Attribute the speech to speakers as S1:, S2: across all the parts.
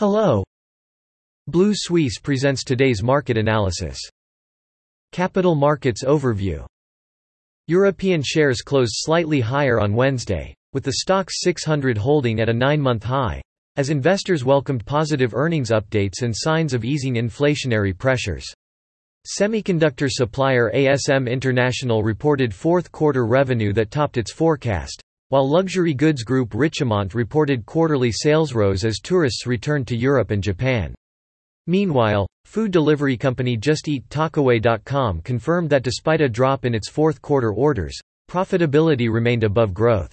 S1: Hello. Blue Suisse presents today's market analysis. Capital Markets Overview European shares closed slightly higher on Wednesday, with the Stoxx 600 holding at a nine-month high, as investors welcomed positive earnings updates and signs of easing inflationary pressures. Semiconductor supplier ASM International reported fourth-quarter revenue that topped its forecast, while luxury goods group Richemont reported quarterly sales rose as tourists returned to Europe and Japan. Meanwhile, food delivery company JustEat confirmed that despite a drop in its fourth quarter orders, profitability remained above growth.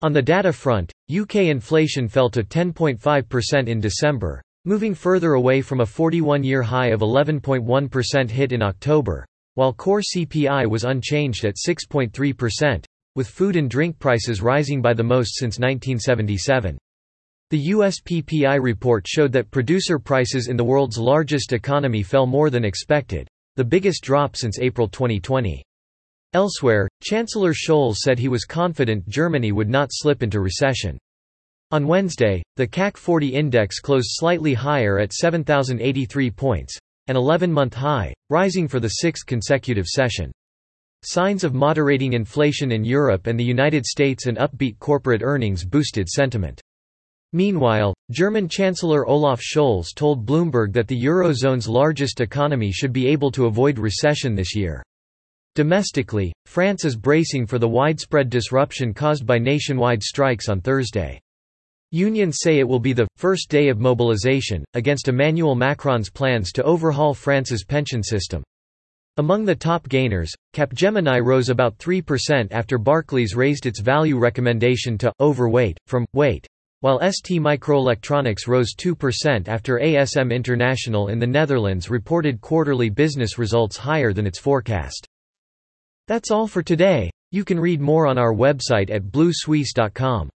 S1: On the data front, UK inflation fell to 10.5% in December, moving further away from a 41-year high of 11.1% hit in October, while core CPI was unchanged at 6.3%, with food and drink prices rising by the most since 1977. The US PPI report showed that producer prices in the world's largest economy fell more than expected, the biggest drop since April 2020. Elsewhere, Chancellor Scholz said he was confident Germany would not slip into recession. On Wednesday, the CAC 40 index closed slightly higher at 7,083 points, an 11-month high, rising for the sixth consecutive session. Signs of moderating inflation in Europe and the United States and upbeat corporate earnings boosted sentiment. Meanwhile, German Chancellor Olaf Scholz told Bloomberg that the Eurozone's largest economy should be able to avoid recession this year. Domestically, France is bracing for the widespread disruption caused by nationwide strikes on Thursday. Unions say it will be the first day of mobilization, against Emmanuel Macron's plans to overhaul France's pension system. Among the top gainers, Capgemini rose about 3% after Barclays raised its value recommendation to overweight from weight, while ST Microelectronics rose 2% after ASM International in the Netherlands reported quarterly business results higher than its forecast. That's all for today. You can read more on our website at bluesuisse.com.